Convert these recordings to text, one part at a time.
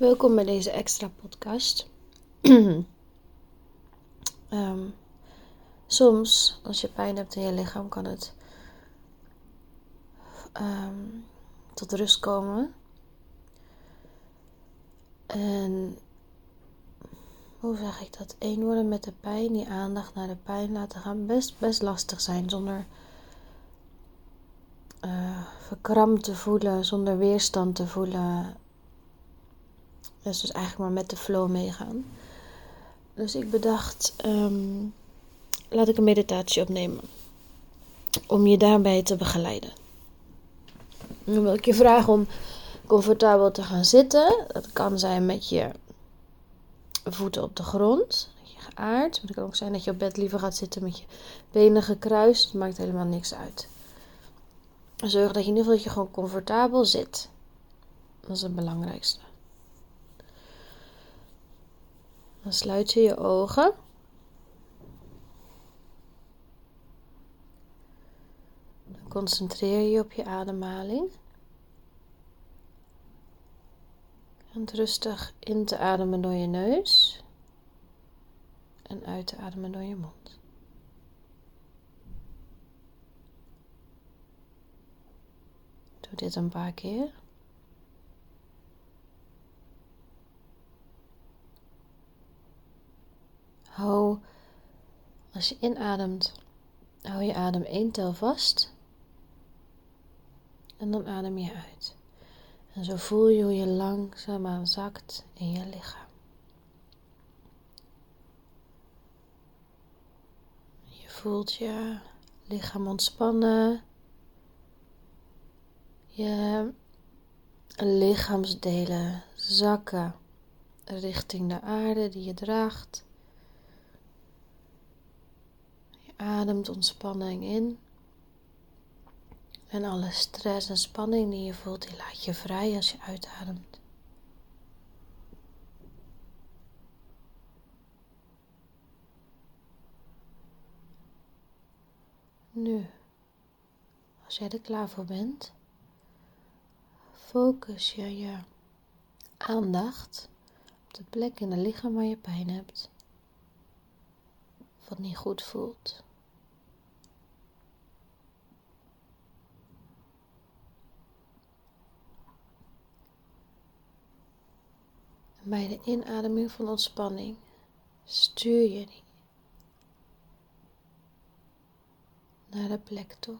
Welkom bij deze extra podcast. Ehm, soms, als je pijn hebt in je lichaam, kan het ehm, tot rust komen. En hoe zeg ik dat? Eén worden met de pijn, die aandacht naar de pijn laten gaan, best, best lastig zijn zonder uh, te voelen, zonder weerstand te voelen. Dus, dus eigenlijk maar met de flow meegaan. Dus ik bedacht, ehm, laat ik een meditatie opnemen. Om je daarbij te begeleiden. Dan wil ik je vragen om comfortabel te gaan zitten. Dat kan zijn met je voeten op de grond. Dat je geaard. Het kan ook zijn dat je op bed liever gaat zitten met je benen gekruist. Het maakt helemaal niks uit. Zorg dat je in ieder geval dat je gewoon comfortabel zit. Dat is het belangrijkste. Dan sluit je je ogen. Dan concentreer je op je ademhaling. En rustig in te ademen door je neus en uit te ademen door je mond. Doe dit een paar keer. Hou, als je inademt, hou je adem één tel vast. En dan adem je uit. En zo voel je hoe je langzaamaan zakt in je lichaam. Je voelt je lichaam ontspannen. Je lichaamsdelen zakken richting de aarde die je draagt. Je ademt ontspanning in. En alle stress en spanning die je voelt, die laat je vrij als je uitademt. Nu, als jij er klaar voor bent, focus je je aandacht op de plek in het lichaam waar je pijn hebt. Wat niet goed voelt. Bij de inademing van ontspanning stuur je die naar de plek toe.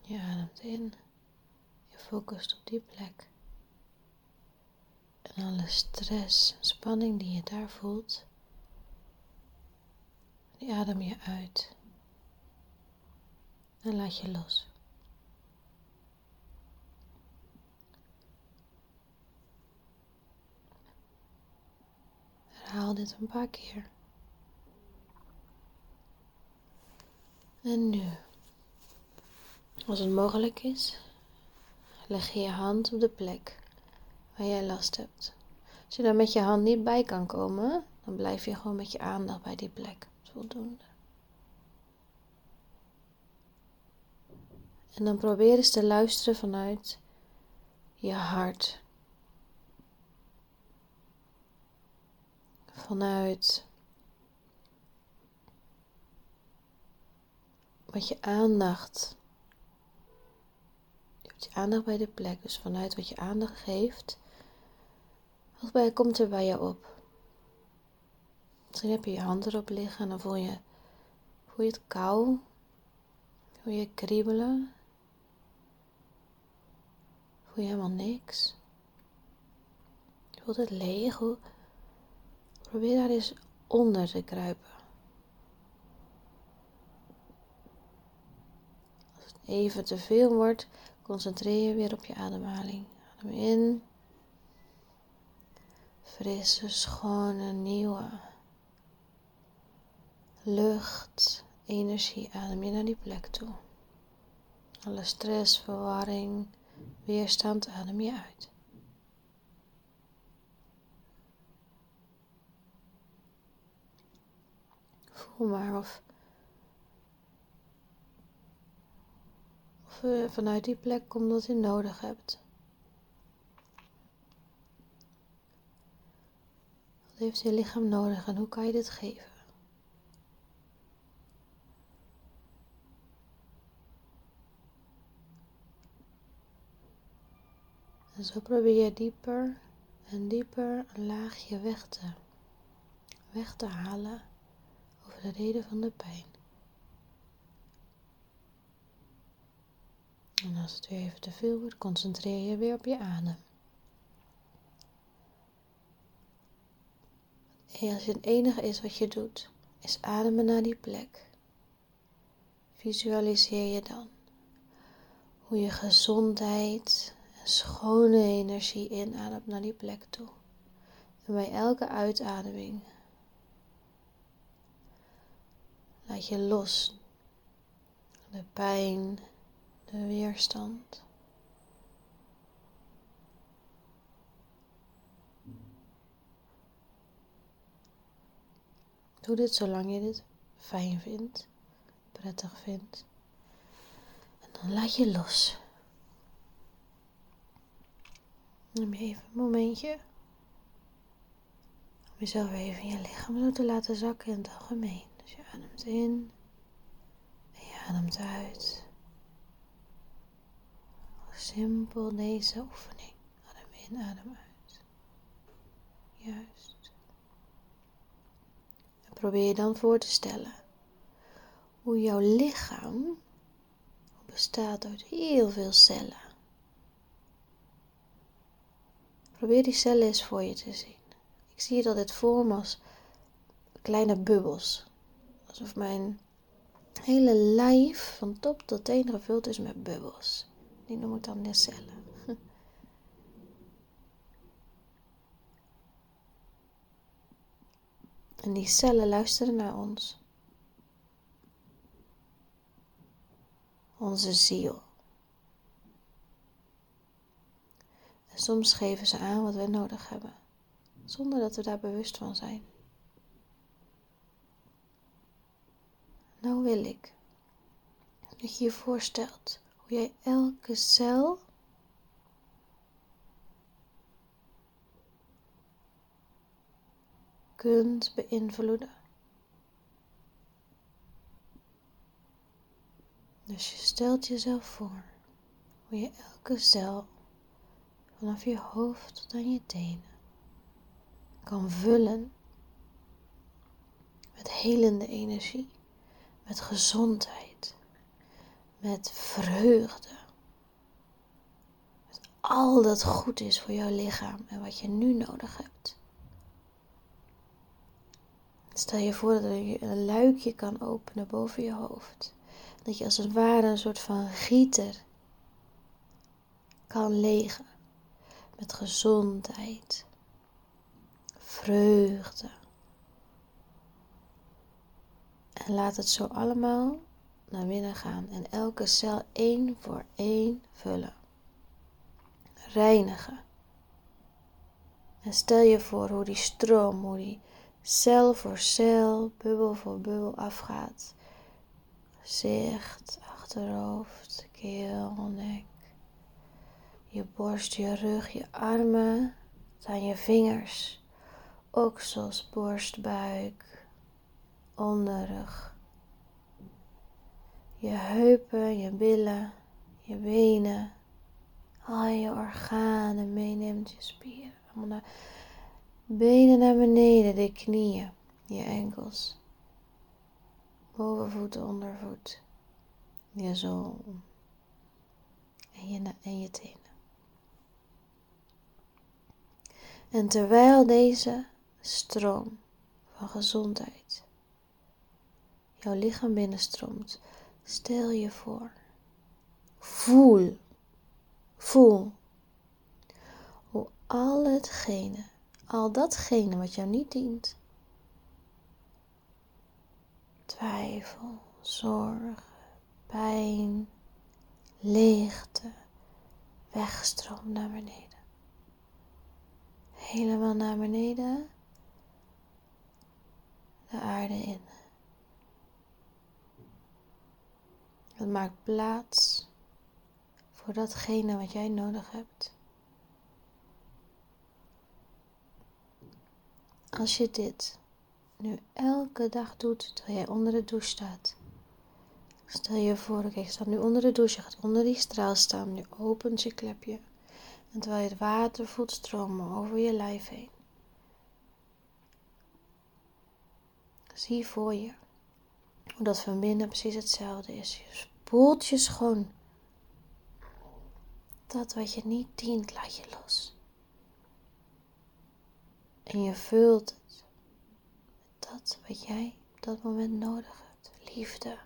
Je ademt in, je focust op die plek. En alle stress en spanning die je daar voelt, die adem je uit. En laat je los. Herhaal dit een paar keer. En nu. Als het mogelijk is, leg je je hand op de plek waar jij last hebt. Als je daar met je hand niet bij kan komen, dan blijf je gewoon met je aandacht bij die plek. Voldoende. En dan probeer eens te luisteren vanuit je hart. Vanuit wat je aandacht je aandacht bij de plek. Dus vanuit wat je aandacht geeft, wat bij komt er bij je op. Misschien heb je je hand erop liggen en dan voel je, voel je het kou. Voel je kriebelen. Voel je helemaal niks. Je voelt het leeg. Probeer daar eens onder te kruipen. Als het even te veel wordt, Concentreer je weer op je ademhaling. Adem in. Frisse, schone, nieuwe lucht, energie. Adem je naar die plek toe. Alle stress, verwarring, weerstand, adem je uit. Voel maar of uh, vanuit die plek komt wat je nodig hebt. Wat heeft je lichaam nodig en hoe kan je dit geven? En zo probeer je dieper en dieper een laagje weg te, weg te halen de reden van de pijn. En als het weer even te veel wordt, concentreer je weer op je adem. En als het enige is wat je doet, is ademen naar die plek. Visualiseer je dan hoe je gezondheid en schone energie inademt naar die plek toe. En bij elke uitademing laat je los de pijn, de weerstand. Doe dit zolang je dit fijn vindt, prettig vindt. En dan laat je los. Neem even een momentje om jezelf even in je lichaam zo te laten zakken in het algemeen. Dus je ademt in en je ademt uit. Simpel deze oefening. Adem in, adem uit. Juist. En probeer je dan voor te stellen hoe jouw lichaam bestaat uit heel veel cellen. Probeer die cellen eens voor je te zien. Ik zie het altijd voor me als kleine bubbels. Alsof mijn hele lijf van top tot teen gevuld is met bubbels. Die noem ik dan de cellen. En die cellen luisteren naar ons. Onze ziel. En soms geven ze aan wat we nodig hebben, zonder dat we daar bewust van zijn. Nou wil ik dat je je voorstelt hoe jij elke cel kunt beïnvloeden. Dus je stelt jezelf voor hoe je elke cel vanaf je hoofd tot aan je tenen kan vullen met helende energie, met gezondheid, met vreugde. Met al dat goed is voor jouw lichaam en wat je nu nodig hebt. Stel je voor dat je een luikje kan openen boven je hoofd. Dat je als het ware een soort van gieter kan legen met gezondheid, vreugde. En laat het zo allemaal naar binnen gaan en elke cel één voor één vullen. Reinigen. En stel je voor hoe die stroom, hoe die cel voor cel, bubbel voor bubbel afgaat. Gezicht, achterhoofd, keel, nek. Je borst, je rug, je armen, aan je vingers. Oksels, borst, buik, onderrug je heupen, je billen, je benen, al je organen meeneemt, je spieren. Allemaal naar benen naar beneden, de knieën, je enkels, bovenvoet, ondervoet, je zool en je, en je tenen. En terwijl deze stroom van gezondheid jouw lichaam binnenstroomt, Stel je voor. Voel. Voel. Hoe al hetgene, al datgene wat jou niet dient. Twijfel, zorg, pijn, leegte, wegstroom naar beneden. Helemaal naar beneden. De aarde in. Het maakt plaats voor datgene wat jij nodig hebt. Als je dit nu elke dag doet terwijl jij onder de douche staat. Stel je voor, oké, je staat nu onder de douche, je gaat onder die straal staan, je opent je klepje. En terwijl je het water voelt stromen over je lijf heen. Zie voor je hoe dat van binnen precies hetzelfde is. Je spoelt je schoon. Dat wat je niet dient, laat je los. En je vult het met dat wat jij op dat moment nodig hebt. Liefde.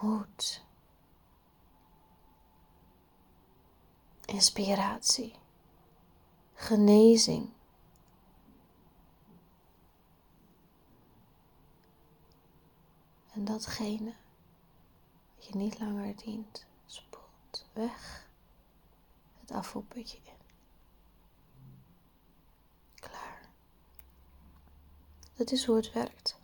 Moed. Inspiratie. Genezing. En datgene wat je niet langer dient, spoelt weg het afvoerputje in. Klaar. Dat is hoe het werkt.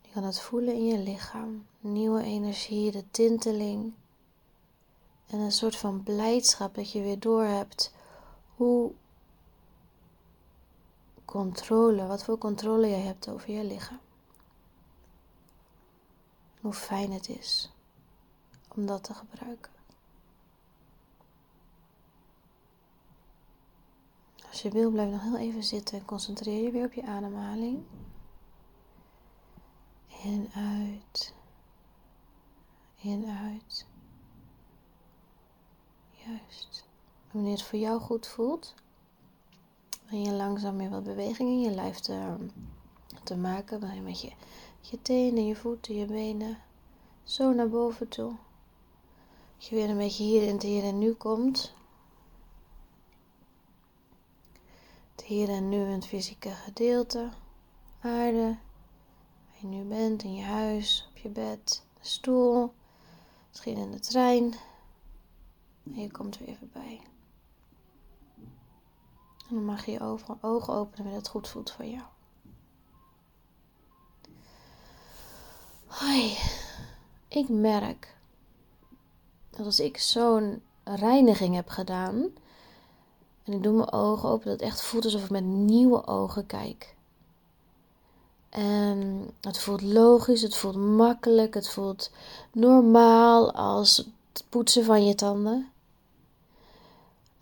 Je kan het voelen in je lichaam. Nieuwe energie, de tinteling. En een soort van blijdschap dat je weer doorhebt hoe controle, wat voor controle jij hebt over je lichaam. Hoe fijn het is om dat te gebruiken. Als je wil, blijf nog heel even zitten en concentreer je weer op je ademhaling. In, uit. In, uit. Juist. Wanneer het voor jou goed voelt, en je langzaam weer wat beweging in je lijf te, te maken. Met je, je tenen, je voeten, je benen zo naar boven toe. Dat je weer een beetje hier in het hier en nu komt. Het hier en nu in het fysieke gedeelte. Aarde. Waar je nu bent, in je huis, op je bed, de stoel. Misschien in de trein. En je komt weer even bij. En dan mag je je ogen openen wanneer het goed voelt voor jou. Hoi, ik merk dat als ik zo'n reiniging heb gedaan en ik doe mijn ogen open, dat het echt voelt alsof ik met nieuwe ogen kijk. En het voelt logisch, het voelt makkelijk, het voelt normaal als het poetsen van je tanden.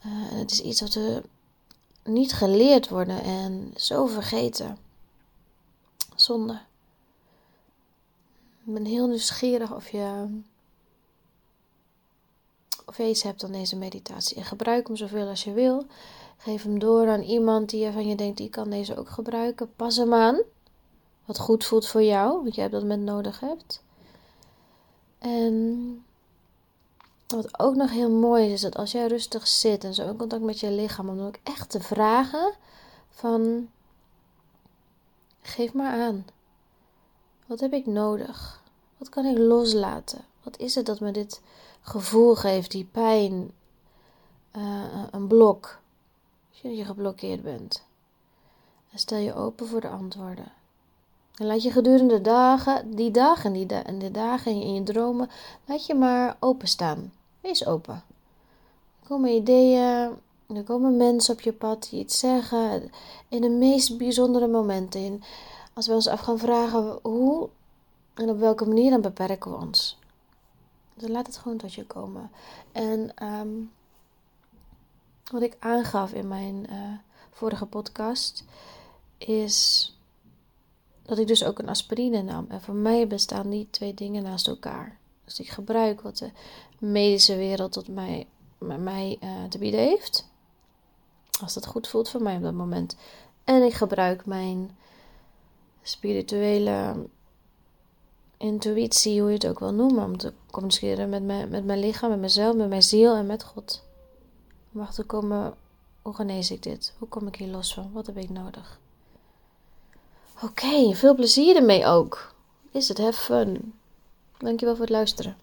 Uh, het is iets wat we niet geleerd worden en zo vergeten. Zonde. Ik ben heel nieuwsgierig of je, of je iets hebt aan deze meditatie. En gebruik hem zoveel als je wil. Geef hem door aan iemand die je van je denkt, die kan deze ook gebruiken. Pas hem aan. Wat goed voelt voor jou, wat jij op dat moment nodig hebt. En wat ook nog heel mooi is, is dat als jij rustig zit en zo in contact met je lichaam, om ook echt te vragen van, geef maar aan. Wat heb ik nodig? Wat kan ik loslaten? Wat is het dat me dit gevoel geeft, die pijn, uh, een blok, als je geblokkeerd bent? En stel je open voor de antwoorden. En laat je gedurende de dagen, die dagen die en de dagen in je dromen, laat je maar openstaan. Wees open. Er komen ideeën, er komen mensen op je pad die iets zeggen. In de meest bijzondere momenten. Als we ons af gaan vragen hoe en op welke manier, dan beperken we ons. Dus laat het gewoon tot je komen. En ehm, wat ik aangaf in mijn uh, vorige podcast is dat ik dus ook een aspirine nam. En voor mij bestaan die twee dingen naast elkaar. Dus ik gebruik wat de medische wereld tot mij, mij uh, te bieden heeft. Als dat goed voelt voor mij op dat moment. En ik gebruik mijn spirituele intuïtie, hoe je het ook wil noemen, om te communiceren met, me, met mijn lichaam, met mezelf, met mijn ziel en met God. Om achter te komen, hoe genees ik dit? Hoe kom ik hier los van? Wat heb ik nodig? Oké, veel plezier ermee ook. Is het? Have fun. Dankjewel voor het luisteren.